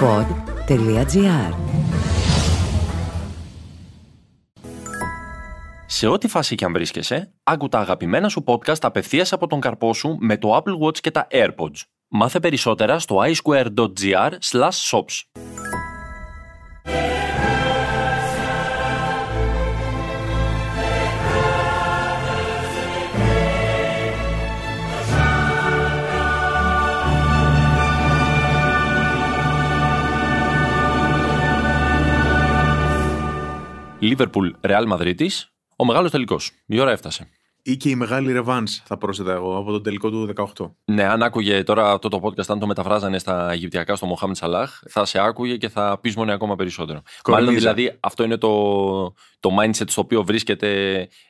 pod.gr Σε ό,τι φάση και αν βρίσκεσαι, άκου τα αγαπημένα σου podcast απευθείας από τον καρπό σου με το Apple Watch και τα AirPods. Μάθε περισσότερα στο iSquare.gr shops. Λίβερπουλ Ρεάλ Μαδρίτης, ο μεγάλος τελικός. Η ώρα έφτασε. Ή και η μεγάλη ρεβάνς θα πρόσθετα εγώ από τον τελικό του 18. Ναι, αν άκουγε τώρα αυτό το podcast, αν το μεταφράζανε στα Αιγυπτιακά στο Μοχάμετ Σαλάχ, θα σε άκουγε και θα πείσμονε ακόμα περισσότερο. Κορνίζα. Μάλλον δηλαδή αυτό είναι το, το mindset στο οποίο βρίσκεται.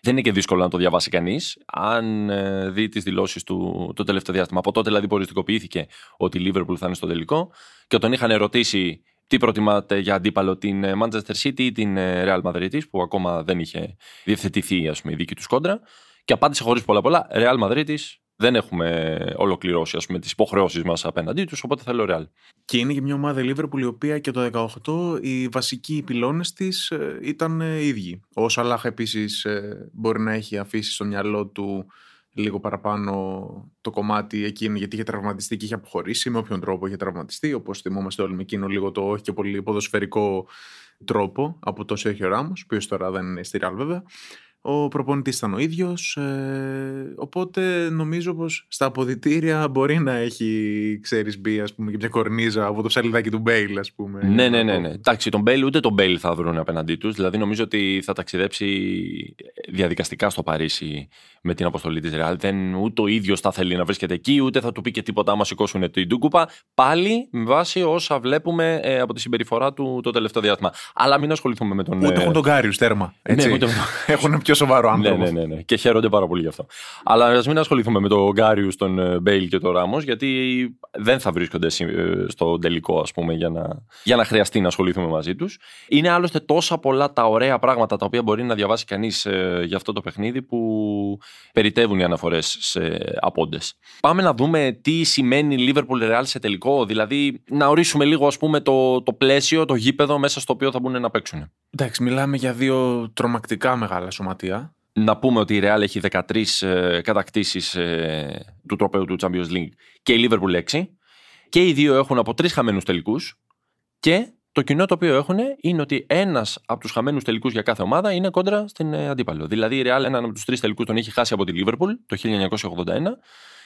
Δεν είναι και δύσκολο να το διαβάσει κανείς. Αν ε, δει τις δηλώσεις του το τελευταίο διάστημα. Από τότε δηλαδή που οριστικοποιήθηκε ότι η Liverpool θα είναι στο τελικό και τον είχαν ρωτήσει τι προτιμάτε για αντίπαλο, την ε, Manchester City ή την ε, Real Madrid, που ακόμα δεν είχε διευθετηθεί ας πούμε, η δική του κόντρα. Και απάντησε χωρίς πολλά πολλά, Real Madrid, δεν έχουμε ολοκληρώσει ας πούμε, τις υποχρεώσεις μας απέναντί τους, οπότε θέλω Real. Και είναι και μια ομάδα Liverpool η οποία και το 18 οι βασικοί πυλώνες της ήταν ε, ίδιοι. Ο Σαλάχ επίσης μπορεί να έχει αφήσει στο μυαλό του λίγο παραπάνω το κομμάτι εκείνο γιατί είχε τραυματιστεί και είχε αποχωρήσει με όποιον τρόπο είχε τραυματιστεί όπως θυμόμαστε όλοι με εκείνο λίγο το όχι και πολύ ποδοσφαιρικό τρόπο από το Σέρχιο Ράμος, ο οποίος τώρα δεν είναι στη Real βέβαια. Ο προπονητής ήταν ο ίδιος, ε, οπότε νομίζω πως στα αποδυτήρια μπορεί να έχει, ξέρεις, μπει ας πούμε και μια κορνίζα από το ψαλιδάκι του Μπέιλ, ας πούμε. Ναι, ναι, ναι. ναι. Εντάξει, τον Μπέιλ ούτε τον Μπέιλ θα βρουν απέναντί τους. Δηλαδή, νομίζω ότι θα ταξιδέψει διαδικαστικά στο Παρίσι με την αποστολή της Ρεάλ. Δεν, ούτε ο ίδιος θα θέλει να βρίσκεται εκεί, ούτε θα του πει και τίποτα άμα σηκώσουν την κούπα. Πάλι με βάση όσα βλέπουμε ε, από τη συμπεριφορά του το τελευταίο διάστημα. Αλλά μην ασχοληθούμε με τον. Ούτε ε, έχουν τον Κάριους τέρμα. Έτσι. Ναι, ούτε με έχουν πιο σοβαρό ναι, άνθρωπο. ναι, ναι, ναι. Και χαίρονται πάρα πολύ γι' αυτό. Αλλά ας μην ασχοληθούμε με τον Κάριους, τον ε, Μπέιλ και τον Ράμος, γιατί δεν θα βρίσκονται συ- ε, στο τελικό, ας πούμε, για να, για να χρειαστεί να ασχοληθούμε μαζί τους. Είναι άλλωστε τόσα πολλά τα ωραία πράγματα τα οποία μπορεί να διαβάσει κανείς για αυτό το παιχνίδι που περιτεύουν οι αναφορές σε απόντες. Πάμε να δούμε τι σημαίνει Liverpool Real σε τελικό, δηλαδή να ορίσουμε λίγο ας πούμε, το, το πλαίσιο, το γήπεδο μέσα στο οποίο θα μπουν να παίξουν. Εντάξει, μιλάμε για δύο τρομακτικά μεγάλα σωματεία. Να πούμε ότι η Real έχει 13 ε, κατακτήσεις ε, του τροπέου του Champions League και η Liverpool 6. Και οι δύο έχουν από τρεις χαμένους τελικούς και το κοινό το οποίο έχουν είναι ότι ένας από τους χαμένους τελικούς για κάθε ομάδα είναι κόντρα στην ε, αντίπαλο. Δηλαδή η Real έναν από τους τρεις τελικούς τον έχει χάσει από τη Liverpool το 1981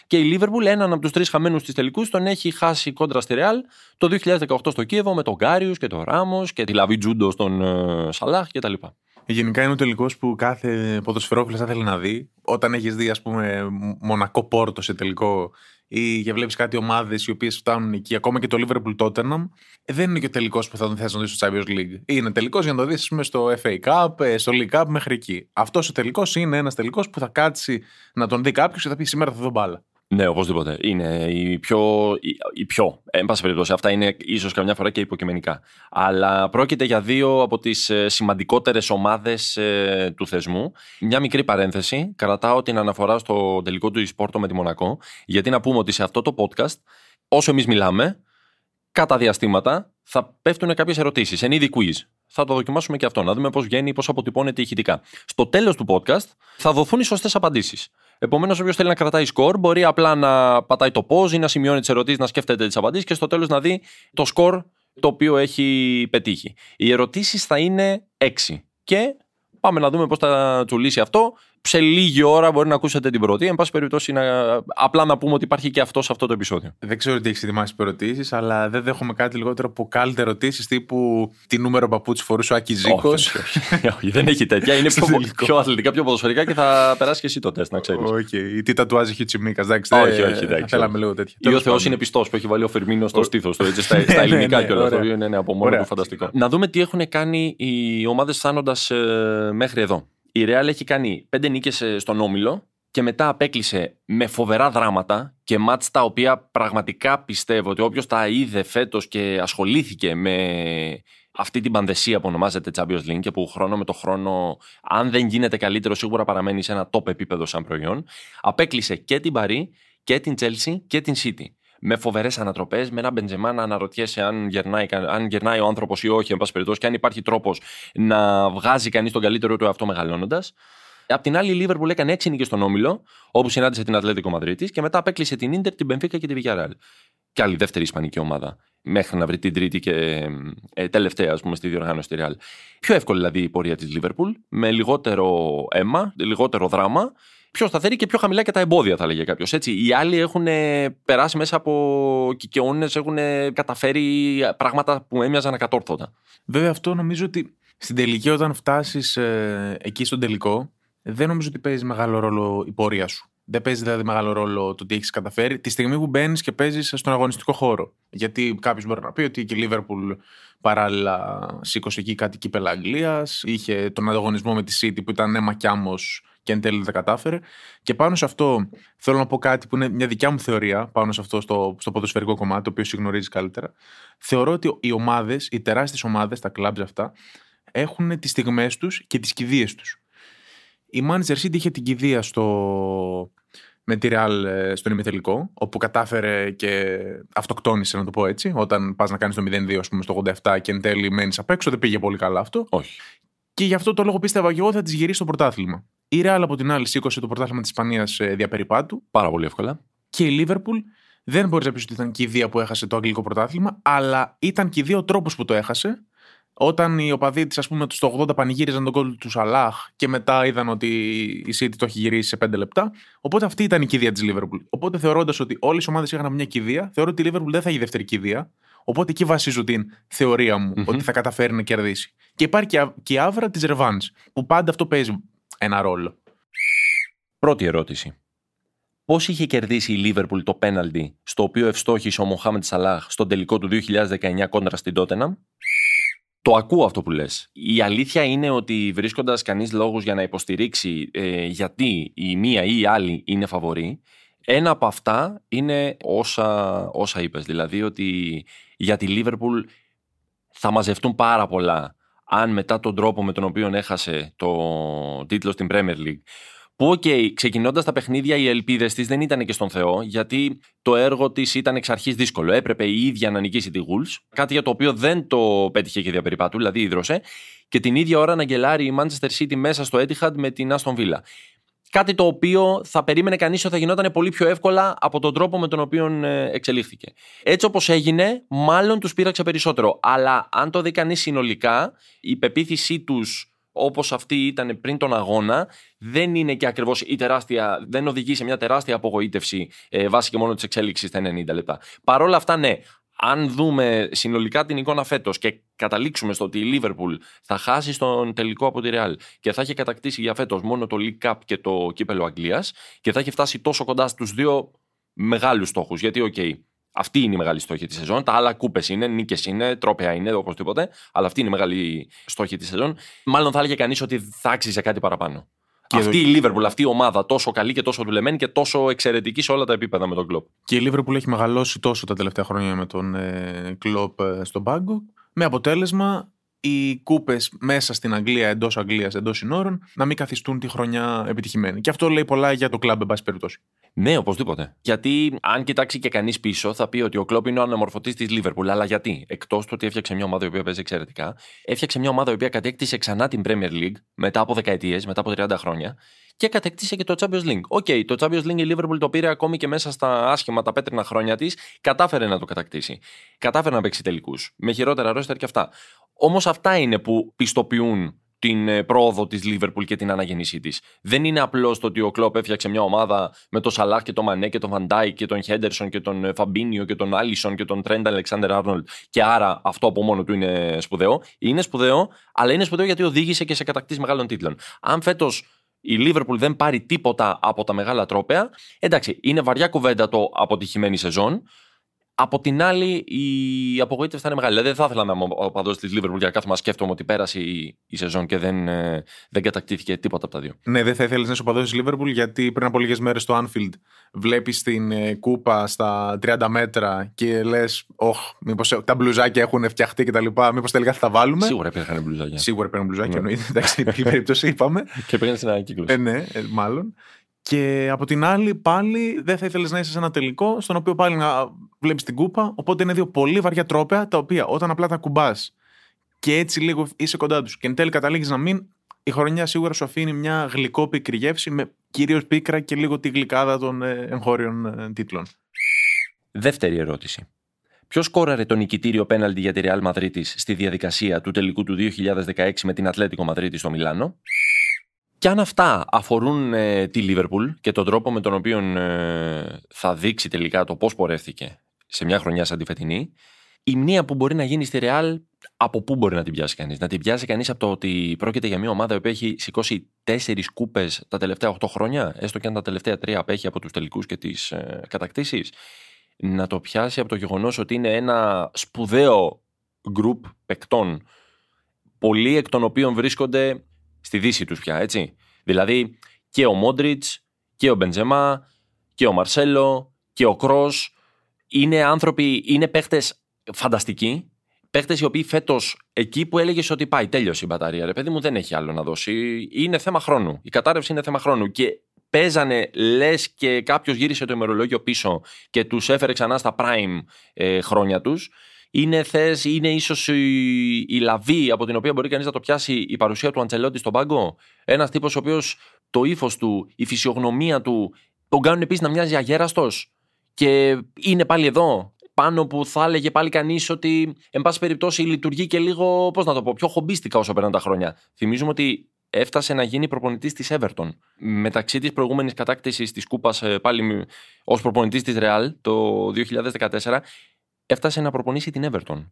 και η Liverpool έναν από τους τρεις χαμένους της τελικούς τον έχει χάσει κόντρα στη Real το 2018 στο Κίεβο με τον Γκάριους και τον Ράμος και τη Λαβί Τζούντο στον ε, Σαλάχ κτλ. Γενικά είναι ο τελικός που κάθε ποδοσφαιρόφιλος θα θέλει να δει. Όταν έχεις δει, ας πούμε, μονακό πόρτο σε τελικό ή και βλέπεις κάτι ομάδες οι οποίες φτάνουν εκεί, ακόμα και το Liverpool Tottenham, ε, δεν είναι και ο τελικός που θα τον θες να δεις στο Champions League. Είναι τελικός για να το δεις στο FA Cup, ε, στο League Cup μέχρι εκεί. Αυτός ο τελικός είναι ένας τελικός που θα κάτσει να τον δει κάποιος και θα πει σήμερα θα δω μπάλα. Ναι, οπωσδήποτε. Είναι η πιο. Η, η πιο. Εν πάση περιπτώσει, αυτά είναι ίσως καμιά φορά και υποκειμενικά. Αλλά πρόκειται για δύο από τις σημαντικότερες ομάδες του θεσμού. Μια μικρή παρένθεση. Κρατάω την αναφορά στο τελικό του Ισπόρτο με τη Μονακό. Γιατί να πούμε ότι σε αυτό το podcast, όσο εμείς μιλάμε, κατά διαστήματα θα πέφτουν κάποιες ερωτήσεις. Εν είδη quiz. Θα το δοκιμάσουμε και αυτό, να δούμε πώς βγαίνει, πώς αποτυπώνεται ηχητικά. Στο τέλος του podcast θα δοθούν οι σωστές απαντήσεις. Επομένως, όποιος θέλει να κρατάει σκορ, μπορεί απλά να πατάει το pause ή να σημειώνει τις ερωτήσεις, να σκέφτεται τις απαντήσεις και στο τέλος να δει το σκορ το οποίο έχει πετύχει. Οι ερωτήσεις θα είναι 6. Και πάμε να δούμε πώς θα τσουλήσει αυτό. Σε λίγη ώρα μπορεί να ακούσετε την πρώτη. Εν πάση περιπτώσει, να... απλά να πούμε ότι υπάρχει και αυτός σε αυτό το επεισόδιο. Δεν ξέρω τι έχεις ετοιμάσει ερωτήσεις, αλλά δεν δέχομαι κάτι λιγότερο από κάλτε ερωτήσεις τύπου τι νούμερο παπούτσι φορούσε ο Άκης Ζήκος; Όχι, όχι, όχι, δεν έχει τέτοια. Είναι Στο πιο, τελικό. πιο αθλητικά, πιο ποδοσφαιρικά και θα περάσει και εσύ το τεστ, να ξέρεις. Όχι, ή τι τατουάζει έχει ο Τσιμίκα. Εντάξει, Όχι, δεν- όχι, εντάξει. Θέλαμε λίγο τέτοια. Ή ο Τέλος Θεός πάντων. είναι πιστός που έχει βάλει ο Φερμίνο στο Ο- στήθος του, έτσι, στα, στα Ναι, ελληνικά ναι, κιόλα. Το ωραία. οποίο είναι ναι, από μόνο Ωραία. του φανταστικό. Να δούμε τι έχουν κάνει οι ομάδες φτάνοντα μέχρι εδώ. Η Real έχει κάνει πέντε νίκες στον Όμιλο και μετά απέκλεισε με φοβερά δράματα και μάτς τα οποία πραγματικά πιστεύω ότι όποιος τα είδε φέτος και ασχολήθηκε με αυτή την πανδεσία που ονομάζεται Champions League και που χρόνο με το χρόνο, αν δεν γίνεται καλύτερο, σίγουρα παραμένει σε ένα top επίπεδο σαν προϊόν, απέκλεισε και την Παρή και την Chelsea και την City. Με φοβερές ανατροπές, με ένα Μπεντζεμά να αναρωτιέσαι αν γερνάει, αν γερνάει ο άνθρωπος ή όχι, εν πάση περιπτώσει, και αν υπάρχει τρόπος να βγάζει κανείς τον καλύτερο του εαυτό μεγαλώνοντας. Απ' την άλλη, η Λίβερπουλ έκανε έξι νίκες στον Όμιλο, όπου συνάντησε την Ατλέτικο Μαδρίτης και μετά απέκλεισε την ντερ, την Μπενφίκα και τη Βιγιαράλ. Και άλλη δεύτερη Ισπανική ομάδα, μέχρι να βρει την τρίτη και ε, τελευταία, ας πούμε, στη διοργάνωση τη Ρεάλ. Πιο εύκολη δηλαδή η πορεία της Λίβερπουλ, με λιγότερο αίμα, λιγότερο δράμα, πιο σταθερή και πιο χαμηλά και τα εμπόδια, θα λέγε κάποιος. Οι άλλοι έχουν περάσει μέσα από κικαιώνε, έχουν καταφέρει πράγματα που έμοιαζαν ακατόρθωτα. Βέβαια, αυτό νομίζω ότι στην τελική, όταν φτάσεις ε, εκεί στον τελικό, δεν νομίζω ότι παίζει μεγάλο ρόλο η πορεία σου. Δεν παίζει δηλαδή μεγάλο ρόλο το τι έχεις καταφέρει τη στιγμή που μπαίνεις και παίζεις στον αγωνιστικό χώρο. Γιατί κάποιος μπορεί να πει ότι και η Λίβερπουλ παράλληλα σήκωσε εκεί κάτι κύπελα Αγγλίας, είχε τον ανταγωνισμό με τη City που ήταν αίμα κι άμμος και εν τέλει δεν τα κατάφερε. Και πάνω σε αυτό θέλω να πω κάτι που είναι μια δικιά μου θεωρία πάνω σε αυτό στο, στο ποδοσφαιρικό κομμάτι, το οποίο συγνωρίζει καλύτερα. Θεωρώ ότι οι ομάδες, οι τεράστιες ομάδες, τα κλαμπ αυτά, έχουν τις στιγμές τους και τις κηδείες τους. Η Manchester City είχε την κηδεία στο... με τη Real ε, στον ημιτελικό, όπου κατάφερε και αυτοκτόνησε, να το πω έτσι. Όταν πας να κάνεις το 0-2, ας πούμε, στο 87 και εν τέλει μένεις απ' έξω, δεν πήγε πολύ καλά αυτό. Όχι. Και γι' αυτό το λόγο πίστευα και εγώ θα τη γυρίσει το πρωτάθλημα. Η Real από την άλλη σήκωσε το πρωτάθλημα της Ισπανίας ε, διαπεριπάτου. Πάρα πολύ εύκολα. Και η Liverpool δεν μπορείς να πεις ότι ήταν κηδεία που έχασε το αγγλικό πρωτάθλημα, αλλά ήταν κηδεία ο τρόπος που το έχασε όταν οι οπαδοί της, ας πούμε, στο 80 πανηγύριζαν τον κόλπο του Σαλάχ και μετά είδαν ότι η City το έχει γυρίσει σε 5 λεπτά. Οπότε αυτή ήταν η κηδεία της Liverpool. Οπότε θεωρώντας ότι όλες οι ομάδες είχαν μια κηδεία, θεωρώ ότι η Liverpool δεν θα έχει δεύτερη κηδεία. Οπότε εκεί βασίζω την θεωρία μου ότι θα καταφέρει να κερδίσει. Και υπάρχει και η άβρα της Ρεβάνς, που πάντα αυτό παίζει ένα ρόλο. Πρώτη ερώτηση. Πώς είχε κερδίσει η Λίβερπουλ το πέναλτι στο οποίο ευστόχησε ο Μοχάμεντ Σαλάχ στον τελικό του 2019 κόντρα στην Τότεναμ; Το ακούω αυτό που λες. Η αλήθεια είναι ότι βρίσκοντας κανείς λόγους για να υποστηρίξει ε, γιατί η μία ή η άλλη είναι φαβορή, ένα από αυτά είναι όσα, όσα είπες. Δηλαδή ότι για τη Λίβερπουλ θα μαζευτούν πάρα πολλά αν μετά τον τρόπο με τον οποίο έχασε το τίτλο στην Premier League που, ok, okay, ξεκινώντας τα παιχνίδια, οι ελπίδες της δεν ήταν και στον Θεό, γιατί το έργο της ήταν εξ αρχής δύσκολο. Έπρεπε η ίδια να νικήσει τη Wolves, κάτι για το οποίο δεν το πέτυχε και διά περιπάτου, δηλαδή ίδρωσε, και την ίδια ώρα να γκελάρει η Manchester City μέσα στο Etihad με την Aston Villa. Κάτι το οποίο θα περίμενε κανείς ότι θα γινόταν πολύ πιο εύκολα από τον τρόπο με τον οποίο ε, εξελίχθηκε. Έτσι όπως έγινε, μάλλον τους πείραξε περισσότερο. Αλλά αν το δει κανείς συνολικά, η πεποίθησή τους όπως αυτή ήταν πριν τον αγώνα, δεν είναι και ακριβώς η τεράστια, δεν οδηγεί σε μια τεράστια απογοήτευση ε, βάσει και μόνο της εξέλιξης στα 90 λεπτά. Παρ' όλα αυτά, ναι, αν δούμε συνολικά την εικόνα φέτος και καταλήξουμε στο ότι η Λίβερπουλ θα χάσει στον τελικό από τη Ρεάλ και θα έχει κατακτήσει για φέτος μόνο το League Cup και το κύπελο Αγγλίας και θα έχει φτάσει τόσο κοντά στους δύο μεγάλους στόχους. Γιατί, ok, okay, αυτοί είναι οι μεγάλοι στόχοι της σεζόν. Τα άλλα κούπες είναι, νίκες είναι, τρόπαια είναι, οπωσδήποτε. Αλλά αυτοί είναι οι μεγάλοι στόχοι της σεζόν. Μάλλον θα έλεγε κανείς ότι θα άξιζε κάτι παραπάνω. Και αυτή η Λίβερπουλ, αυτή η ομάδα τόσο καλή και τόσο δουλεμένη και τόσο εξαιρετική σε όλα τα επίπεδα με τον Κλοπ. Και η Λίβερπουλ έχει μεγαλώσει τόσο τα τελευταία χρόνια με τον ε, Κλοπ ε, στον πάγκο. Με αποτέλεσμα οι κούπες μέσα στην Αγγλία, εντός Αγγλίας, εντός συνόρων, να μην καθιστούν τη χρονιά επιτυχημένη. Και αυτό λέει πολλά για το κλαμπ, εν πάση περιπτώσει. Ναι, οπωσδήποτε. Γιατί αν κοιτάξει και κανείς πίσω, θα πει ότι ο Κλόπ είναι ο αναμορφωτής της Λίβερπουλ. Αλλά γιατί, εκτός του ότι έφτιαξε μια ομάδα η οποία παίζει εξαιρετικά, έφτιαξε μια ομάδα η οποία κατέκτησε ξανά την Premier League μετά από δεκαετίες, μετά από 30 χρόνια και κατέκτησε και το Champions League. Ok, okay, το Champions League η Liverpool το πήρε ακόμη και μέσα στα άσχημα τα πέτρινα χρόνια της, κατάφερε να το κατακτήσει. Κατάφερε να παίξει τελικούς. Με χειρότερα ρόστερ και αυτά. Όμως αυτά είναι που πιστοποιούν την ε, πρόοδο της Λίβερπουλ και την αναγέννησή της. Δεν είναι απλώς το ότι ο Κλόπ έφτιαξε μια ομάδα με τον Σαλάχ και τον Μανέ και τον Φαν Ντάικ και τον Χέντερσον και τον ε, Φαμπίνιο και τον Άλισον και τον Τρεντ Αλεξάντερ Άρνολντ και άρα αυτό από μόνο του είναι σπουδαίο. Είναι σπουδαίο, αλλά είναι σπουδαίο γιατί οδήγησε και σε κατακτήσεις μεγάλων τίτλων. Αν φέτος η Λίβερπουλ δεν πάρει τίποτα από τα μεγάλα τρόπαια, εντάξει, είναι βαριά κουβέντα το αποτυχημένη σεζόν. Από την άλλη, η απογοήτευση θα είναι μεγάλη. Δηλαδή, δεν θα ήθελα να είμαι ο παδός της Λίβερπουλ για κάθομαι να σκέφτομαι ότι πέρασε η, η σεζόν και δεν, ε, δεν κατακτήθηκε τίποτα από τα δύο. Ναι, δεν θα ήθελες να είσαι ο παδός της Λίβερπουλ γιατί πριν από λίγες μέρες στο Anfield βλέπεις την ε, κούπα στα 30 μέτρα και λες, Ωχ, μήπως τα μπλουζάκια έχουν φτιαχτεί κτλ. Μήπως τελικά θα τα βάλουμε; Σίγουρα υπήρχαν μπλουζάκια. Σίγουρα υπήρχαν μπλουζάκια, ναι. εννοείται. Εντάξει, υπήρχε περίπτωση, είπαμε. και πήγαν στην ανακύκλωση. Ε, ναι, ε, μάλλον. Και από την άλλη, πάλι δεν θα ήθελες να είσαι σε ένα τελικό, στον οποίο πάλι να βλέπεις την κούπα. Οπότε είναι δύο πολύ βαριά τρόπια, τα οποία όταν απλά τα κουμπάς και έτσι λίγο είσαι κοντά τους και εν τέλει καταλήγεις να μην, η χρονιά σίγουρα σου αφήνει μια γλυκό πικρή γεύση με κυρίως πίκρα και λίγο τη γλυκάδα των ε, εγχώριων ε, τίτλων. Δεύτερη ερώτηση. Ποιος κόραρε το νικητήριο πέναλτι για τη Real Madrid στη διαδικασία του τελικού του 2016 με την Ατλέτικο Μαδρίτη στο Μιλάνο; Και αν αυτά αφορούν ε, τη Λίβερπουλ και τον τρόπο με τον οποίο ε, θα δείξει τελικά το πώς πορεύθηκε σε μια χρονιά σαν τη φετινή, η μνήμα που μπορεί να γίνει στη Ρεάλ, από πού μπορεί να την πιάσει κανείς; Να την πιάσει κανείς από το ότι πρόκειται για μια ομάδα που έχει σηκώσει τέσσερις κούπες τα τελευταία 8 χρόνια, έστω και αν τα τελευταία τρία απέχει από τους τελικούς και τις ε, κατακτήσεις; Να το πιάσει από το γεγονός ότι είναι ένα σπουδαίο γκρουπ παικτών, πολλοί εκ των οποίων βρίσκονται στη δύση τους πια, έτσι. Δηλαδή και ο Μόντριτς και ο Μπεντζεμά και ο Μαρσέλο και ο Κρός είναι άνθρωποι, είναι παίχτες φανταστικοί. Παίχτες οι οποίοι φέτος εκεί που έλεγες ότι πάει, τέλειωσε η μπαταρία, ρε παιδί μου, δεν έχει άλλο να δώσει. Είναι θέμα χρόνου. Η κατάρρευση είναι θέμα χρόνου. Και παίζανε λες και κάποιος γύρισε το ημερολόγιο πίσω και τους έφερε ξανά στα prime ε, χρόνια τους. Είναι θες, είναι ίσως η, η λαβή από την οποία μπορεί κανείς να το πιάσει η παρουσία του Αντσελότη στον πάγκο; Ένας τύπος ο οποίος το ύφος του, η φυσιογνωμία του τον κάνουν επίσης να μοιάζει αγέραστος; Και είναι πάλι εδώ πάνω που θα έλεγε πάλι κανείς ότι, εν πάση περιπτώσει, λειτουργεί και λίγο, πώς να το πω, πιο χομπίστικα όσο περνάνε τα χρόνια. Θυμίζουμε ότι έφτασε να γίνει προπονητής της Everton. Μεταξύ της προηγούμενης κατάκτησης της Κούπας, ε, πάλι ως προπονητής της Real το 2014, έφτασε να προπονήσει την Everton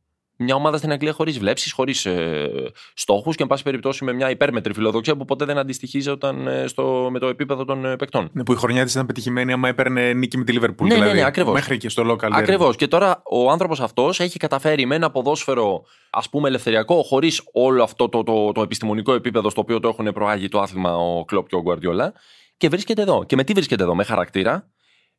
μια ομάδα στην Αγγλία χωρίς βλέψεις, χωρίς ε, στόχους και, εν πάση περιπτώσει, με μια υπέρμετρη φιλοδοξία που ποτέ δεν αντιστοιχίζονταν ε, στο, με το επίπεδο των ε, παικτών. Ναι, που η χρονιά της ήταν πετυχημένη άμα έπαιρνε νίκη με τη Liverpool. Ναι, δηλαδή, ναι, ναι, ακριβώς. Μέχρι και στο local. Ακριβώς. Και τώρα ο άνθρωπος αυτός έχει καταφέρει με ένα ποδόσφαιρο ας πούμε ελευθεριακό, χωρίς όλο αυτό το, το, το, το επιστημονικό επίπεδο στο οποίο το έχουν προάγει το άθλημα ο Κλοπ και ο Γκουαρδιόλα. Και βρίσκεται εδώ. Και με τι βρίσκεται εδώ, με χαρακτήρα,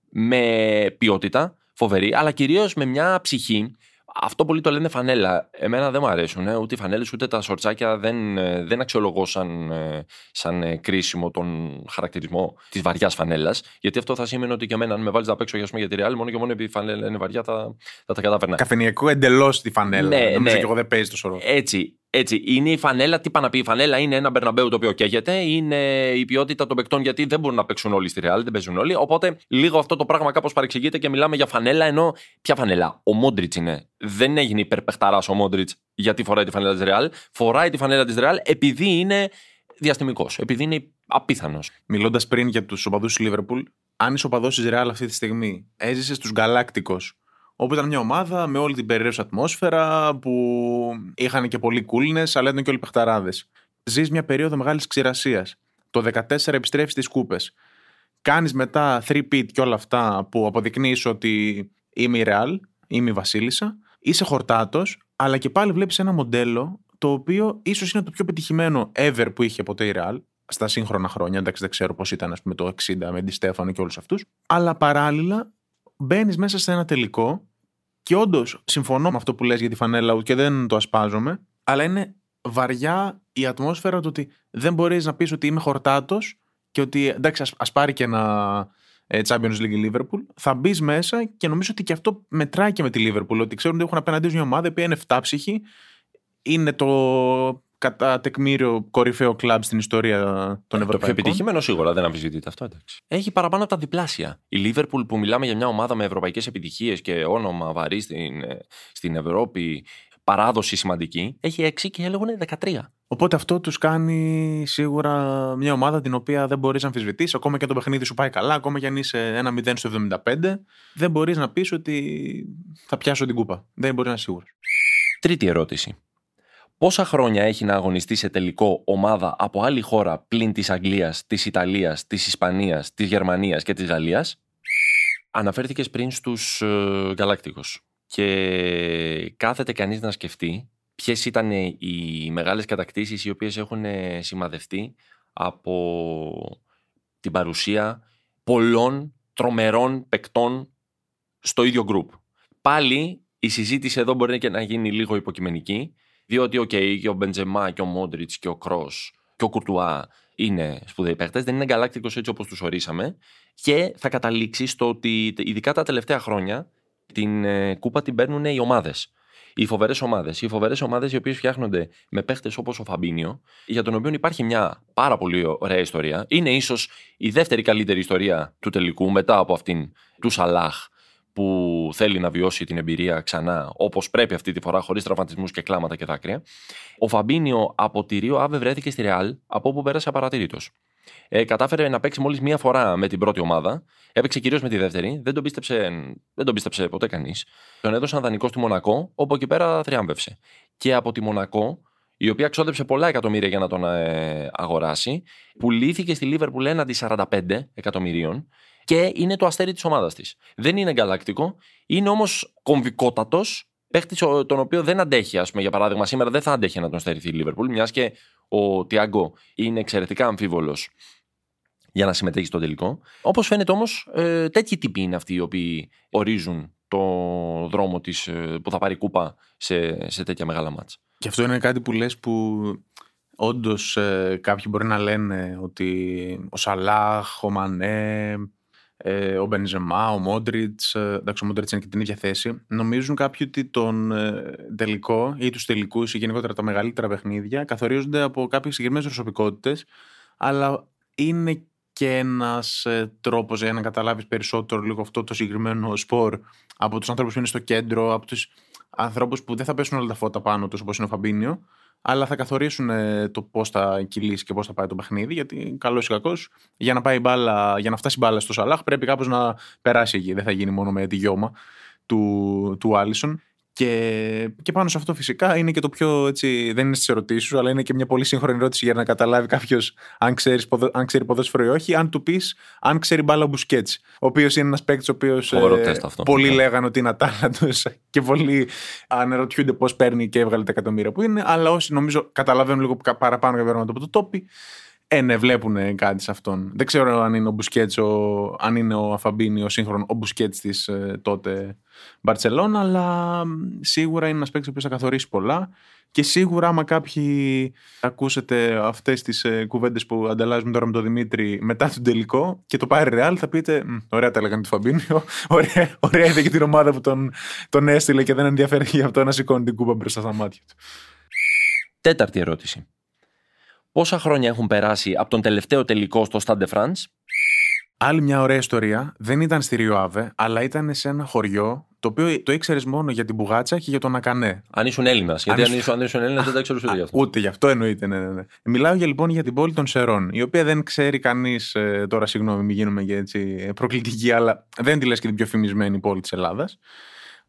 με ποιότητα φοβερή, αλλά κυρίως με μια ψυχή αυτό πολύ το λένε φανέλα. Εμένα δεν μου αρέσουν. Ε. Ούτε οι φανέλες ούτε τα σορτσάκια δεν, ε, δεν αξιολογώ σαν, ε, σαν ε, κρίσιμο τον χαρακτηρισμό της βαριάς φανέλας. Γιατί αυτό θα σημαίνει ότι και εμένα, αν με βάλεις να παίξω για, για τη Real, μόνο και μόνο επειδή η φανέλα είναι βαριά, θα, θα τα καταφέρνα. Καφενιακό εντελώς τη φανέλα. Ναι, Νομίζω ναι. και εγώ δεν παίζει το σωρό. Έτσι. Έτσι, είναι η φανέλα, τι πάνε να πει η φανέλα, είναι ένα Μπερναμπέου το οποίο καίγεται, είναι η ποιότητα των παικτών γιατί δεν μπορούν να παίξουν όλοι στη Real, δεν παίζουν όλοι. Οπότε λίγο αυτό το πράγμα κάπως παρεξηγείται και μιλάμε για φανέλα, ενώ ποια φανέλα; Ο Μόντριτς είναι. Δεν έγινε υπερπεχταράς ο Μόντριτς γιατί φοράει τη φανέλα της Real. Φοράει τη φανέλα της Real επειδή είναι διαστημικός, επειδή είναι απίθανος. Μιλώντας πριν για τους οπαδούς της Λίβερπουλ, αν είσαι οπαδός της Real αυτή τη στιγμή, έζησες στου Γκαλάκτικο όπου ήταν μια ομάδα με όλη την περίεργη ατμόσφαιρα που είχαν και πολλοί κούλινε, αλλά ήταν και όλοι παιχταράδες. Ζεις μια περίοδο μεγάλης ξηρασίας. Το 14 επιστρέφεις στις κούπες. Κάνεις μετά 3-pit και όλα αυτά που αποδεικνύεις ότι είμαι η Real, είμαι η Βασίλισσα. Είσαι χορτάτος, αλλά και πάλι βλέπεις ένα μοντέλο το οποίο ίσως είναι το πιο πετυχημένο ever που είχε ποτέ η Real στα σύγχρονα χρόνια. Εντάξει, δεν ξέρω πώς ήταν ας πούμε, το 60 με τη Στέφανο και όλους αυτούς. Αλλά παράλληλα μπαίνεις μέσα σε ένα τελικό και όντως συμφωνώ με αυτό που λες για τη φανέλα και δεν το ασπάζομαι, αλλά είναι βαριά η ατμόσφαιρα του ότι δεν μπορείς να πεις ότι είμαι χορτάτος και ότι εντάξει, ας πάρει και ένα ε, Champions League Liverpool, θα μπεις μέσα και νομίζω ότι και αυτό μετράει και με τη Liverpool. Ότι ξέρουν ότι έχουν απέναντί μια ομάδα που είναι 7 ψυχή, είναι το κατά τεκμήριο κορυφαίο κλαμπ στην ιστορία των Ευρωπαϊκών. Το πιο επιτυχημένο σίγουρα, δεν αμφισβητείται αυτό. Εντάξει. Έχει παραπάνω από τα διπλάσια. Η Λίβερπουλ που μιλάμε για μια ομάδα με ευρωπαϊκές επιτυχίες και όνομα βαρύ στην, ε, στην Ευρώπη, παράδοση σημαντική, έχει 6 και έλεγαν 13. Οπότε αυτό τους κάνει σίγουρα μια ομάδα την οποία δεν μπορείς να αμφισβητήσεις. Ακόμα και αν το παιχνίδι σου πάει καλά, ακόμα και αν είσαι ένα 0 στο 75, δεν μπορείς να πεις ότι θα πιάσω την κούπα. Δεν μπορείς να είσαι σίγουρος. Τρίτη ερώτηση. Πόσα χρόνια έχει να αγωνιστεί σε τελικό ομάδα από άλλη χώρα πλην της Αγγλίας, της Ιταλίας, της Ισπανίας, της Γερμανίας και της Γαλλίας; Αναφέρθηκες πριν στους ε, Γαλάκτικους και κάθεται κανείς να σκεφτεί ποιες ήταν οι μεγάλες κατακτήσεις οι οποίες έχουν σημαδευτεί από την παρουσία πολλών τρομερών παικτών στο ίδιο γκρουπ. Πάλι η συζήτηση εδώ μπορεί και να γίνει λίγο υποκειμενική διότι, ok, okay, και ο Μπεντζεμά και ο Μόντριτς και ο Κρός και ο Κουρτουά είναι σπουδαίοι παίχτες, δεν είναι galácticos έτσι όπως τους ορίσαμε. Και θα καταλήξεις στο ότι ειδικά τα τελευταία χρόνια την ε, κούπα την παίρνουν οι ομάδες. Οι φοβερές ομάδες. Οι φοβερές ομάδες οι οποίες φτιάχνονται με παίχτες όπως ο Φαμπίνιο, για τον οποίο υπάρχει μια πάρα πολύ ωραία ιστορία. Είναι ίσως η δεύτερη καλύτερη ιστορία του τελικού μετά από αυτήν του Σαλάχ που θέλει να βιώσει την εμπειρία ξανά όπως πρέπει αυτή τη φορά, χωρίς τραυματισμούς και κλάματα και δάκρυα. Ο Φαμπίνιο από τη Ρίο Άβε βρέθηκε στη Ρεάλ, από όπου πέρασε απαρατήρητος. Ε, κατάφερε να παίξει μόλις μία φορά με την πρώτη ομάδα. Έπαιξε κυρίως με τη δεύτερη. Δεν τον πίστεψε, δεν τον πίστεψε ποτέ κανείς. Τον έδωσαν δανεικό στη Μονακό, όπου εκεί πέρα θριάμβευσε. Και από τη Μονακό, η οποία ξόδεψε πολλά εκατομμύρια για να τον ε, αγοράσει, πουλήθηκε στη Λίβερπουλ έναντι 45 εκατομμυρίων και είναι το αστέρι της ομάδας της. Δεν είναι γκαλακτικό, είναι όμως κομβικότατος, παίχτης τον οποίο δεν αντέχει, ας πούμε, για παράδειγμα, σήμερα δεν θα αντέχει να τον στερηθεί η Λίβερπουλ, μιας και ο Τιάγκο είναι εξαιρετικά αμφίβολος για να συμμετέχει στο τελικό. Όπως φαίνεται όμως, ε, τέτοιοι τύποι είναι αυτοί οι οποίοι ορίζουν το δρόμο της, ε, που θα πάρει κούπα σε, σε τέτοια μεγάλα μάτσα. Και αυτό είναι κάτι που λες που όντως ε, κάποιοι μπορεί να λένε ότι ο Σαλάχ, ο Μανέ, ε, ο Μπενζεμά, ο Μόντριτς. Ε, εντάξει, ο Μόντριτς είναι και την ίδια θέση. Νομίζουν κάποιοι ότι τον ε, τελικό ή τους τελικούς ή γενικότερα τα μεγαλύτερα παιχνίδια καθορίζονται από κάποιες συγκεκριμένες προσωπικότητες, αλλά είναι και ένας ε, τρόπος για να καταλάβεις περισσότερο λίγο αυτό το συγκεκριμένο σπορ από τους ανθρώπους που είναι στο κέντρο, από του ανθρώπους που δεν θα πέσουν όλα τα φώτα πάνω τους όπως είναι ο Φαμπίνιο, αλλά θα καθορίσουν ε, το πώς θα κυλήσει και πώς θα πάει το παιχνίδι. Γιατί καλός ή κακός, για να, πάει μπάλα, για να φτάσει μπάλα στο Σαλάχ, πρέπει κάπως να περάσει εκεί. Δεν θα γίνει μόνο με τη γιώμα του, του Άλισον. Και, και πάνω σε αυτό φυσικά είναι και το πιο έτσι, δεν είναι στις ερωτήσεις σου, αλλά είναι και μια πολύ σύγχρονη ερώτηση για να καταλάβει κάποιος αν, αν ξέρει ποδόσφαιρο ή όχι. Αν του πεις αν ξέρει μπάλα ο Μπουσκέτ, ο οποίος είναι ένας παίκτης ο οποίος. Ε, πολλοί yeah. λέγανε ότι είναι ατάλλαντος και πολλοί αναρωτιούνται πώς παίρνει και έβγαλε τα εκατομμύρια που είναι. Αλλά όσοι νομίζω καταλαβαίνουν λίγο παραπάνω για πράγματα από το τόπι, ε, ναι, βλέπουν κάτι σε αυτόν. Δεν ξέρω αν είναι ο Μπουσκέτς, αν είναι ο Αφαμπίνη, ο σύγχρονο, ο Μπουσκέτς της ε, τότε Μπαρσελόνα, αλλά σίγουρα είναι ένας παίκτης που θα καθορίσει πολλά. Και σίγουρα, άμα κάποιοι ακούσετε αυτές τις ε, κουβέντες που ανταλλάζουμε τώρα με τον Δημήτρη μετά τον τελικό και το πάρει ρεάλ, θα πείτε: Ωραία, τα έλεγαν του Φαμπίνιο. Ωραία, ωραία είδε και την ομάδα που τον, τον έστειλε και δεν ενδιαφέρει για αυτό να σηκώνει την κούπα μπροστά στα μάτια του. Τέταρτη ερώτηση. Πόσα χρόνια έχουν περάσει από τον τελευταίο τελικό στο Stade de France; Άλλη μια ωραία ιστορία. Δεν ήταν στη Ριοάβε, αλλά ήταν σε ένα χωριό το οποίο το ήξερες μόνο για την Μπουγάτσα και για τον Ακανέ. Αν ήσουν Έλληνας. Γιατί αν ήσουν, αν ήσουν Έλληνας δεν τα ξέρω ούτε γι' αυτό. Ούτε γι' αυτό εννοείται. Ναι, ναι, ναι. Μιλάω για, λοιπόν για την πόλη των Σερών, η οποία δεν ξέρει κανείς. Ε, τώρα, συγγνώμη, μην γίνουμε και έτσι προκλητικοί, αλλά δεν τη λες και την πιο φημισμένη πόλη της Ελλάδας.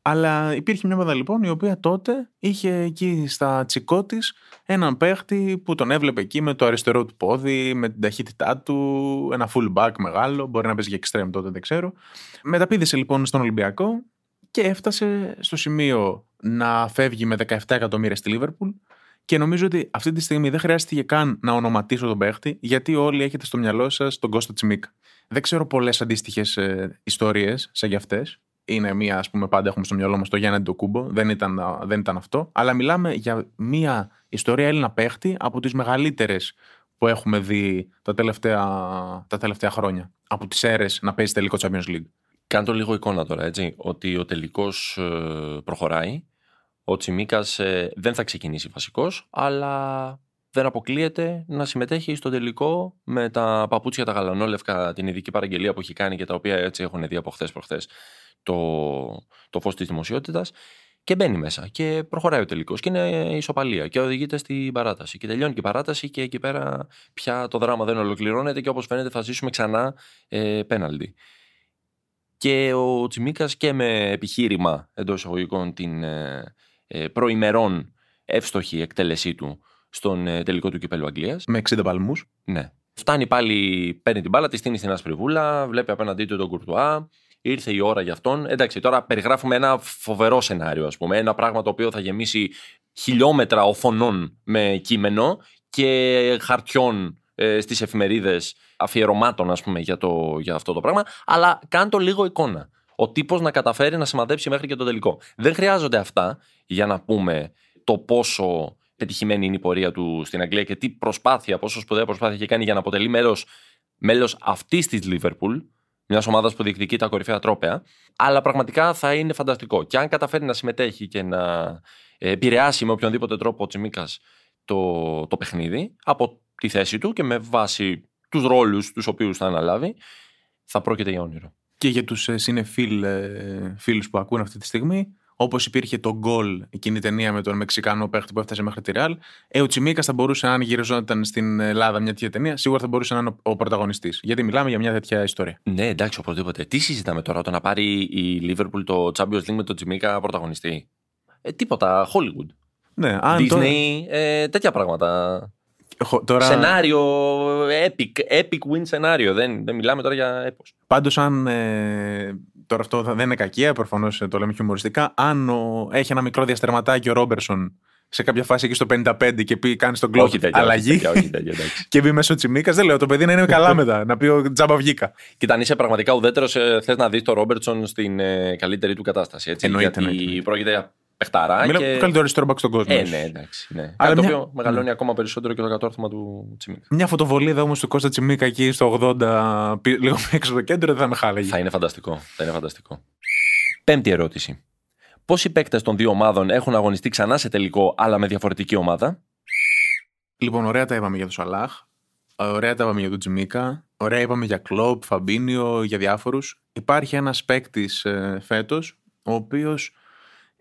Αλλά υπήρχε μια ομάδα λοιπόν η οποία τότε είχε εκεί στα τσικό της έναν παίχτη που τον έβλεπε εκεί με το αριστερό του πόδι, με την ταχύτητά του, ένα full back μεγάλο, μπορεί να παίζει για extreme τότε, δεν ξέρω. Μεταπίδησε λοιπόν στον Ολυμπιακό και έφτασε στο σημείο να φεύγει με 17 εκατομμύρια στη Λίβερπουλ. Και νομίζω ότι αυτή τη στιγμή δεν χρειάστηκε καν να ονοματίσω τον παίχτη, γιατί όλοι έχετε στο μυαλό σας τον Κώστα Τσιμίκα. Δεν ξέρω πολλές αντίστοιχες ε, ιστορίες σαν κι αυτές είναι μία, ας πούμε, πάντα έχουμε στο μυαλό μας το Γιάννη Ντοκούμπο. Δεν ήταν, δεν ήταν αυτό. Αλλά μιλάμε για μία ιστορία Έλληνα παίχτη από τις μεγαλύτερες που έχουμε δει τα τελευταία, τα τελευταία χρόνια. Από τις αίρες να παίζει τελικό Champions League. Κάνω λίγο εικόνα τώρα, έτσι. Ότι ο τελικός ε, προχωράει. Ο Τσιμίκας ε, δεν θα ξεκινήσει βασικός, αλλά δεν αποκλείεται να συμμετέχει στο τελικό με τα παπούτσια τα γαλανόλευκα, την ειδική παραγγελία που έχει κάνει και τα οποία έτσι έχουν δει από χθες προχθές το, το φως της δημοσιότητας και μπαίνει μέσα και προχωράει ο τελικός και είναι ισοπαλία και οδηγείται στην παράταση και τελειώνει και η παράταση και εκεί πέρα πια το δράμα δεν ολοκληρώνεται και όπως φαίνεται θα ζήσουμε ξανά ε, πέναλτι. Και ο Τσιμίκας και με επιχείρημα εντός εισαγωγικών την ε, ε, προημερών εύστοχη εκτέλεσή του στον ε, τελικό του κυπέλου Αγγλίας. Με 60 παλμούς. Ναι. Φτάνει πάλι, παίρνει την μπάλα, τη στείνει στην άσπρη βούλα, βλέπει απέναντί του τον Κουρτουά, ήρθε η ώρα για αυτόν. Εντάξει, τώρα περιγράφουμε ένα φοβερό σενάριο, ας πούμε. Ένα πράγμα το οποίο θα γεμίσει χιλιόμετρα οθονών με κείμενο και χαρτιών ε, στις εφημερίδες αφιερωμάτων ας πούμε για, το, για αυτό το πράγμα αλλά κάνω το λίγο εικόνα ο τύπος να καταφέρει να σημαδέψει μέχρι και το τελικό δεν χρειάζονται αυτά για να πούμε το πόσο πετυχημένη είναι η πορεία του στην Αγγλία και τι προσπάθεια, πόσο σπουδαία προσπάθεια έχει κάνει για να αποτελεί μέλος, μέλος αυτής της Λίβερπουλ, μιας ομάδας που διεκδικεί τα κορυφαία τρόπαια. Αλλά πραγματικά θα είναι φανταστικό. Και αν καταφέρει να συμμετέχει και να επηρεάσει με οποιονδήποτε τρόπο ο Τσιμίκας το, το παιχνίδι από τη θέση του και με βάση τους ρόλους τους οποίους θα αναλάβει, θα πρόκειται για όνειρο. Και για τους ε, συνεφίλ φίλους που ακούν αυτή τη στιγμή, Όπως υπήρχε το γκολ εκείνη η ταινία με τον Μεξικανό παίχτη που έφτασε μέχρι τη Ρεάλ, ε, ο Τσιμίκας θα μπορούσε, αν γυριζόταν στην Ελλάδα μια τέτοια ταινία, σίγουρα θα μπορούσε να είναι ο πρωταγωνιστής. Γιατί μιλάμε για μια τέτοια ιστορία. Ναι, εντάξει, οπωσδήποτε. Τι συζητάμε τώρα, το να πάρει η Liverpool το Champions League με τον Τσιμίκα πρωταγωνιστή; Ε, τίποτα, Hollywood. Ναι, αν Disney, τώρα... ε, τέτοια πράγματα. Τώρα... Σενάριο, epic, epic win σενάριο. Δεν, δεν μιλάμε τώρα για έπος. Πάντως αν ε, τώρα αυτό δεν είναι κακία, προφανώς το λέμε χιουμοριστικά. Αν ο, έχει ένα μικρό διαστερματάκι ο Ρόμπερσον σε κάποια φάση εκεί στο 55 και πει κάνει τον κλόπ αλλαγή. Όχι, και μπει μέσω τσιμίκας, δεν λέω το παιδί να είναι καλά μετά. να πει ο τζάμπα βγήκα. Κοίτα, αν είσαι πραγματικά ουδέτερος, ε, θες να δεις τον Ρόμπερτσον στην ε, καλύτερη του κατάσταση. Έτσι, εννοείται, γιατί εννοείται. πρόκειται παιχταρά. Μιλάω και... καλύτερο αριστερό μπακ στον κόσμο. Ε, ναι, εντάξει. Ναι. Κάτι το οποίο μεγαλώνει ναι. ακόμα περισσότερο και το κατόρθωμα του Τσιμίκα. Μια φωτοβολίδα όμως του Κώστα Τσιμίκα εκεί στο 80, λίγο έξω το κέντρο, δεν θα με χάλαγε. Θα είναι φανταστικό. Θα είναι φανταστικό. Πέμπτη ερώτηση. Πόσοι παίκτες των δύο ομάδων έχουν αγωνιστεί ξανά σε τελικό, αλλά με διαφορετική ομάδα; Λοιπόν, ωραία τα είπαμε για τον Σαλάχ. Ωραία τα είπαμε για τον Τζιμίκα. Ωραία είπαμε για Κλόπ, Φαμπίνιο, για διάφορους. Υπάρχει ένας παίκτης ε, φέτος, ο οποίος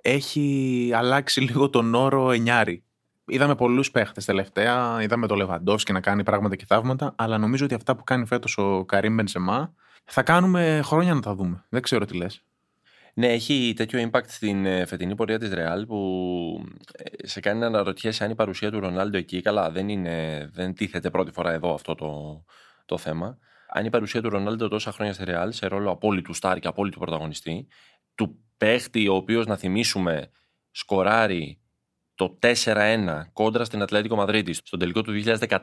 έχει αλλάξει λίγο τον όρο εννιάρι. Είδαμε πολλούς παίχτες τελευταία. Είδαμε το Λεβαντόφσκι να κάνει πράγματα και θαύματα. Αλλά νομίζω ότι αυτά που κάνει φέτος ο Καρύμ Μπενσεμά θα κάνουμε χρόνια να τα δούμε. Δεν ξέρω τι λες. Ναι, έχει τέτοιο impact στην ε, φετινή πορεία της Ρεάλ που ε, σε κάνει να αναρωτιέσαι αν η παρουσία του Ρονάλντο εκεί. Καλά, δεν, είναι, δεν τίθεται πρώτη φορά εδώ αυτό το, το θέμα. Αν η παρουσία του Ρονάλντο τόσα χρόνια στη Ρεάλ σε ρόλο απόλυτου στάρ και απόλυτου πρωταγωνιστή, του παίχτη ο οποίος να θυμίσουμε σκοράρει το 4-1 κόντρα στην Ατλέτικο Μαδρίτη στον τελικό του 2014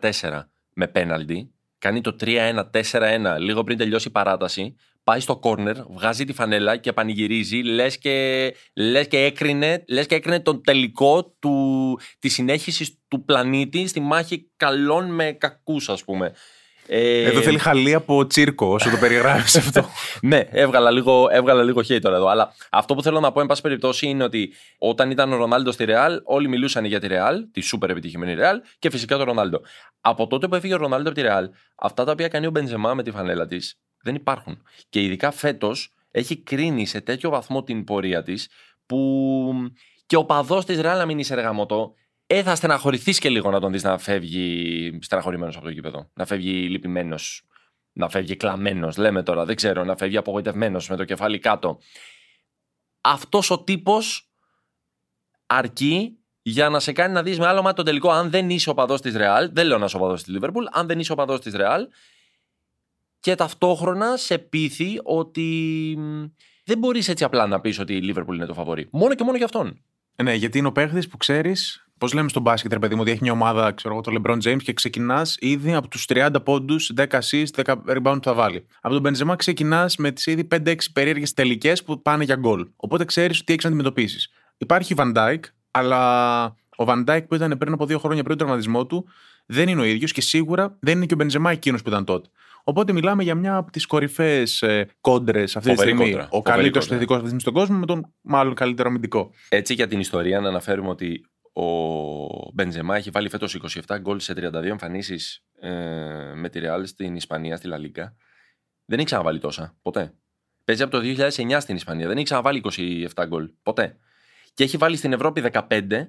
με πέναλτι, κάνει το 3-1, 4-1 λίγο πριν τελειώσει η παράταση, πάει στο κόρνερ, βγάζει τη φανέλα και πανηγυρίζει, λες και, λες και, έκρινε, λες και έκρινε τον τελικό του, της συνέχισης του πλανήτη στη μάχη καλών με κακούς ας πούμε. Ε... Εδώ θέλει χαλή από τσίρκο όσο το περιγράφεις αυτό. ναι, έβγαλα λίγο, έβγαλα λίγο χέι τώρα εδώ. Αλλά αυτό που θέλω να πω, εν πάση περιπτώσει, είναι ότι όταν ήταν ο Ρονάλντο στη Ρεάλ, όλοι μιλούσαν για τη Ρεάλ, τη σούπερ επιτυχημένη Ρεάλ και φυσικά τον Ρονάλντο. Από τότε που έφυγε ο Ρονάλντο από τη Ρεάλ, αυτά τα οποία κάνει ο Μπεντζεμά με τη φανέλα της δεν υπάρχουν. Και ειδικά φέτος έχει κρίνει σε τέτοιο βαθμό την πορεία της που και ο παδός της Ρεάλ να μην είσαι εργαμωτό, ε, θα στεναχωρηθείς και λίγο να τον δεις να φεύγει στεναχωρημένος από το γήπεδο. Να φεύγει λυπημένος. Να φεύγει κλαμμένος, λέμε τώρα, δεν ξέρω, να φεύγει απογοητευμένος με το κεφάλι κάτω. Αυτός ο τύπος αρκεί για να σε κάνει να δεις με άλλο μάτι το τελικό. Αν δεν είσαι οπαδό της Ρεάλ, δεν λέω να είσαι οπαδό της Λίβερπουλ, αν δεν είσαι οπαδό της Ρεάλ, και ταυτόχρονα σε πείθει ότι δεν μπορείς έτσι απλά να πεις ότι η Λίβερπουλ είναι το φαβορή. Μόνο και μόνο για αυτόν. Ναι, γιατί είναι ο παίχτης που ξέρεις, πώς λέμε στον μπάσκετ, ρε παιδί μου, ότι έχει μια ομάδα, ξέρω εγώ, το LeBron James και ξεκινάς ήδη από τους 30 πόντους, 10 assists, 10 rebound που θα βάλει. Από τον Benzema ξεκινάς με τις ήδη 5-6 περίεργες τελικές που πάνε για γκολ. Οπότε ξέρεις τι έχεις να αντιμετωπίσεις. Υπάρχει Van Dyke, αλλά ο Van Dyke που ήταν πριν από δύο χρόνια πριν τον τραυματισμό του δεν είναι ο ίδιος και σίγουρα δεν είναι και ο Benzema εκείνος που ήταν τότε. Οπότε μιλάμε για μια από τις κορυφαίες κόντρες αυτή τη στιγμή. Ο καλύτερος επιθετικό αυτή τη στιγμή στον κόσμο με τον μάλλον καλύτερο αμυντικό. Έτσι για την ιστορία να αναφέρουμε ότι ο Μπεντζεμά έχει βάλει φέτος 27 γκολ σε 32 εμφανίσεις ε, με τη Ρεάλ στην Ισπανία, στη Λαλίκα. Δεν έχει ξαναβάλει τόσα. Ποτέ. Παίζει από το 2009 στην Ισπανία. Δεν έχει ξαναβάλει 27 γκολ. Ποτέ. Και έχει βάλει στην Ευρώπη 15.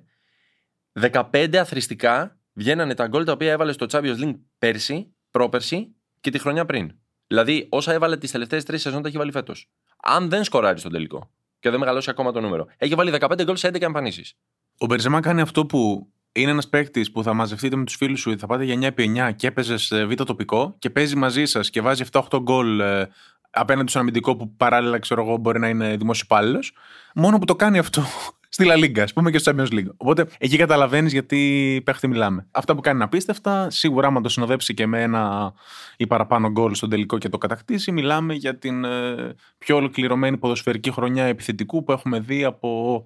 15 αθρηστικά βγαίνανε τα γκολ τα οποία έβαλε στο Champions League πέρσι, πρόπερσι και τη χρονιά πριν. Δηλαδή, όσα έβαλε τις τελευταίες τρεις σεζόν τα έχει βάλει φέτος. Αν δεν σκοράρει στον τελικό και δεν μεγαλώσει ακόμα το νούμερο, έχει βάλει 15 γκολ σε 11 εμφανίσεις. Ο Μπερζεμά κάνει αυτό που είναι ένας παίκτης που θα μαζευτείτε με τους φίλους σου, θα πάτε για 9x9 και έπαιζες σε β' τοπικό και παίζει μαζί σας και βάζει 7-8 γκολ ε, απέναντι στον αμυντικό που παράλληλα ξέρω εγώ μπορεί να είναι δημόσιο υπάλληλος. Μόνο που το κάνει αυτό στη La Liga, ας πούμε, και στο Champions League. Οπότε εκεί καταλαβαίνεις γιατί παίχτη μιλάμε. Αυτά που κάνει είναι απίστευτα. Σίγουρα, άμα το συνοδέψει και με ένα ή παραπάνω γκολ στον τελικό και το κατακτήσει, μιλάμε για την ε, πιο ολοκληρωμένη ποδοσφαιρική χρονιά επιθετικού που έχουμε δει από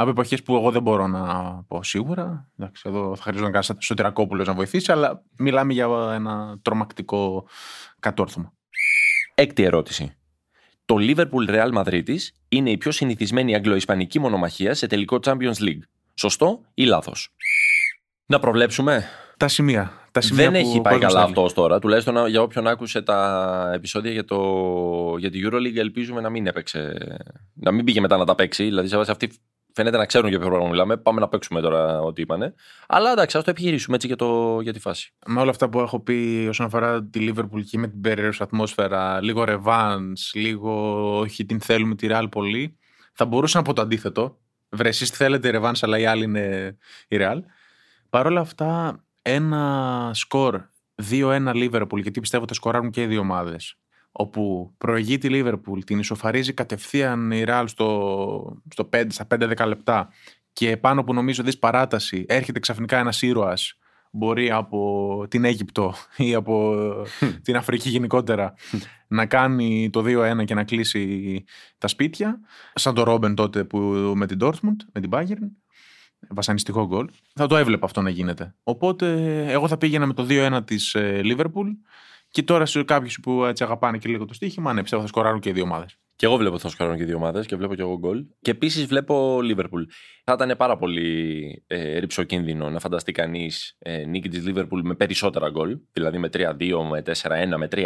Από εποχές που εγώ δεν μπορώ να πω σίγουρα. Εντάξει, εδώ θα χρειαζόταν κανένα Σωτηρακόπουλος να βοηθήσει, αλλά μιλάμε για ένα τρομακτικό κατόρθωμα. Έκτη ερώτηση. Το Liverpool Real Madrid είναι η πιο συνηθισμένη αγγλοϊσπανική μονομαχία σε τελικό Champions League. Σωστό ή λάθος; Να προβλέψουμε. Τα σημεία. Τα σημεία Δεν που έχει ο πάει κόσμος καλά θέλει. αυτός τώρα. Τουλάχιστον για όποιον άκουσε τα επεισόδια για, το... για τη Euroleague, ελπίζουμε να μην έπαιξε. Να μην πήγε μετά να τα παίξει. Δηλαδή, σε βάση αυτή φαίνεται να ξέρουν για ποιο πρόγραμμα μιλάμε. Πάμε να παίξουμε τώρα ό,τι είπανε. Αλλά εντάξει, ας το επιχειρήσουμε έτσι για, το... για τη φάση. Με όλα αυτά που έχω πει όσον αφορά τη Liverpool και με την περίεργη ατμόσφαιρα, λίγο revenge, λίγο όχι την θέλουμε τη Real πολύ, θα μπορούσα να πω το αντίθετο. Βρε, εσείς θέλετε revenge, αλλά οι άλλοι είναι η Real. Παρ' όλα αυτά, ένα σκορ 2-1 Liverpool, γιατί πιστεύω ότι θα σκοράρουν και οι δύο ομάδες. Όπου προηγεί τη Liverpool, την ισοφαρίζει κατευθείαν η Real στο, στο 5, στα 5-10 λεπτά και πάνω που νομίζω δεις παράταση έρχεται ξαφνικά ένας ήρωας μπορεί από την Αίγυπτο ή από την Αφρική γενικότερα να κάνει το 2-1 και να κλείσει τα σπίτια σαν το Ρόμπεν τότε που με την Dortmund, με την Bayern βασανιστικό γκολ. Θα το έβλεπα αυτό να γίνεται. Οπότε εγώ θα πήγαινα με το 2-1 της ε, Liverpool και τώρα σε κάποιους που έτσι αγαπάνε και λίγο το στοίχημα, ναι, πιστεύω θα σκοράρουν και οι δύο ομάδες. Και εγώ βλέπω ότι θα σκοράρουν και οι δύο ομάδες και βλέπω και εγώ γκολ. Και επίσης βλέπω Liverpool. Θα ήταν πάρα πολύ ε, ρηψοκίνδυνο να φανταστεί κανείς ε, νίκη της Liverpool με περισσότερα γκολ. Δηλαδή με 3-2, με 4-1, με 3-1,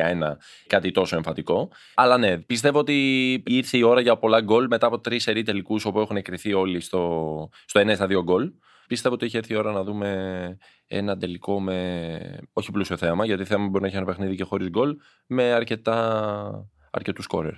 κάτι τόσο εμφατικό. Αλλά ναι, πιστεύω ότι ήρθε η ώρα για πολλά γκολ μετά από τρεις σερή τελικούς όπου έχουν εκριθεί όλοι στο, στο 1 στα 2 γκολ. Πιστεύω ότι έχει έρθει η ώρα να δούμε ένα τελικό με όχι πλούσιο θέαμα, γιατί θέαμα μπορεί να έχει ένα παιχνίδι και χωρίς γκολ, με αρκετά, αρκετούς σκόρερ.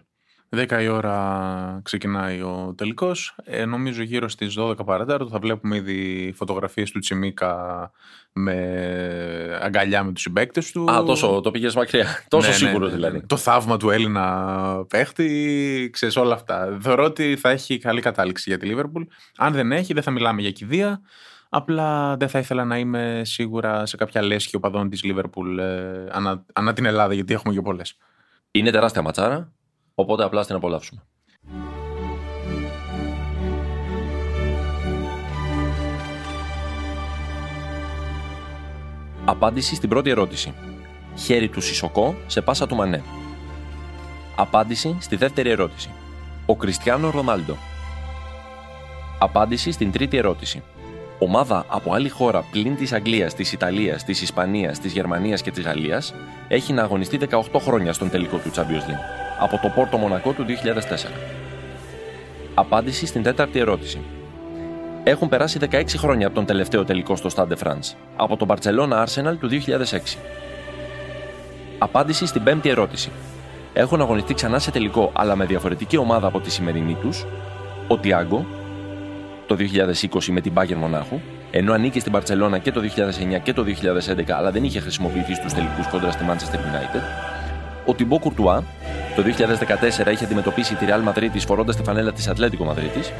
10 η ώρα ξεκινάει ο τελικός. Ε, νομίζω γύρω στις 12 παρατέταρτο θα βλέπουμε ήδη φωτογραφίες του Τσιμίκα με αγκαλιά με τους συμπαίκτες του. Α, τόσο το πήγες μακριά. Τόσο Ναι, ναι, σίγουρο ναι, ναι. δηλαδή. Το θαύμα του Έλληνα παίχτη, ξέρεις όλα αυτά. Θεωρώ ότι θα έχει καλή κατάληξη για τη Λίβερπουλ. Αν δεν έχει, δεν θα μιλάμε για κηδεία. Απλά δεν θα ήθελα να είμαι σίγουρα σε κάποια λέσχη οπαδών της Λίβερπουλ ε, ανά, ανά την Ελλάδα, γιατί έχουμε και πολλές. Είναι τεράστια ματσάρα, οπότε απλά στην απολαύσουμε. Απάντηση στην πρώτη ερώτηση. Χέρι του Σισοκό σε πάσα του Μανέ. Απάντηση στη δεύτερη ερώτηση. Ο Κριστιανό Ρονάλντο. Απάντηση στην τρίτη ερώτηση. Ομάδα από άλλη χώρα πλην της Αγγλίας, της Ιταλίας, της Ισπανίας, της Γερμανίας και της Γαλλίας έχει να αγωνιστεί 18 χρόνια στον τελικό του Champions League, από το Πόρτο Μονακό του 2004. Απάντηση στην τέταρτη ερώτηση. Έχουν περάσει 16 χρόνια από τον τελευταίο τελικό στο Stade de France, από τον Barcelona Arsenal του 2006. Απάντηση στην πέμπτη ερώτηση. Έχουν αγωνιστεί ξανά σε τελικό, αλλά με διαφορετική ομάδα από τη σημερινή τους, ο Τιάγκο, το 2020 με την Bayern Μονάχου, ενώ ανήκε στην Barcelona και το 2009 και το 2011, αλλά δεν είχε χρησιμοποιηθεί στους τελικούς κόντρα στη Manchester United. Ο Τιμπό Κουρτουά, το 2014 είχε αντιμετωπίσει τη Real Madrid φορώντας τη φανέλα της Ατλέτικο Μαδρίτης.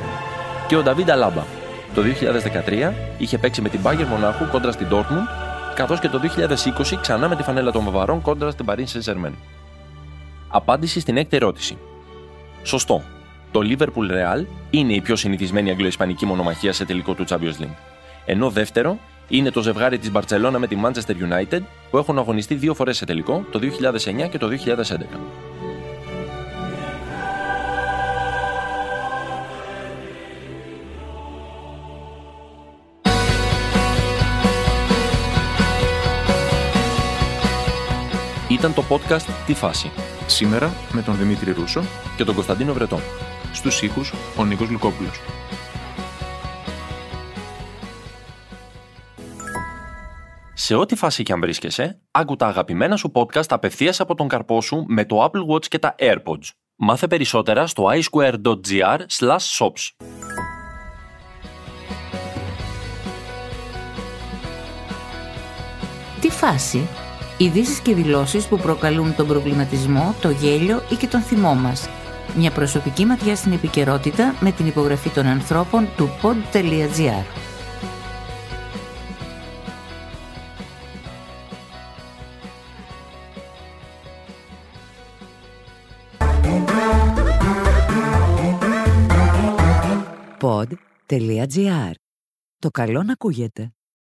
Και ο Νταβίντα Λάμπα, το 2013 είχε παίξει με την Bayern Μονάχου κόντρα στην Dortmund, καθώς και το 2020 ξανά με τη φανέλα των Βαβαρών κόντρα στην Paris Saint-Germain. Απάντηση στην έκτη ερώτηση. Σωστό. Το Liverpool Real είναι η πιο συνηθισμένη αγγλοϊσπανική μονομαχία σε τελικό του Champions League. Ενώ δεύτερο είναι το ζευγάρι της Barcelona με τη Manchester United που έχουν αγωνιστεί δύο φορές σε τελικό, το 2009 και το 2011. Ήταν το podcast «Τι φάση» Σήμερα με τον Δημήτρη Ρούσο, και τον Κωνσταντίνο Βρετό. στους ήχους ο Νίκος Λουκόπουλος. Σε ό,τι φάση και αν βρίσκεσαι, άκου τα αγαπημένα σου podcast απευθείας από τον καρπό σου με το Apple Watch και τα AirPods. Μάθε περισσότερα στο iSquare.gr shops. Τι φάση, ειδήσεις και δηλώσεις που προκαλούν τον προβληματισμό, το γέλιο ή και τον θυμό μας. Μια προσωπική ματιά στην επικαιρότητα με την υπογραφή των ανθρώπων του pod.gr. Pod pod.gr. Το καλό να ακούγεται.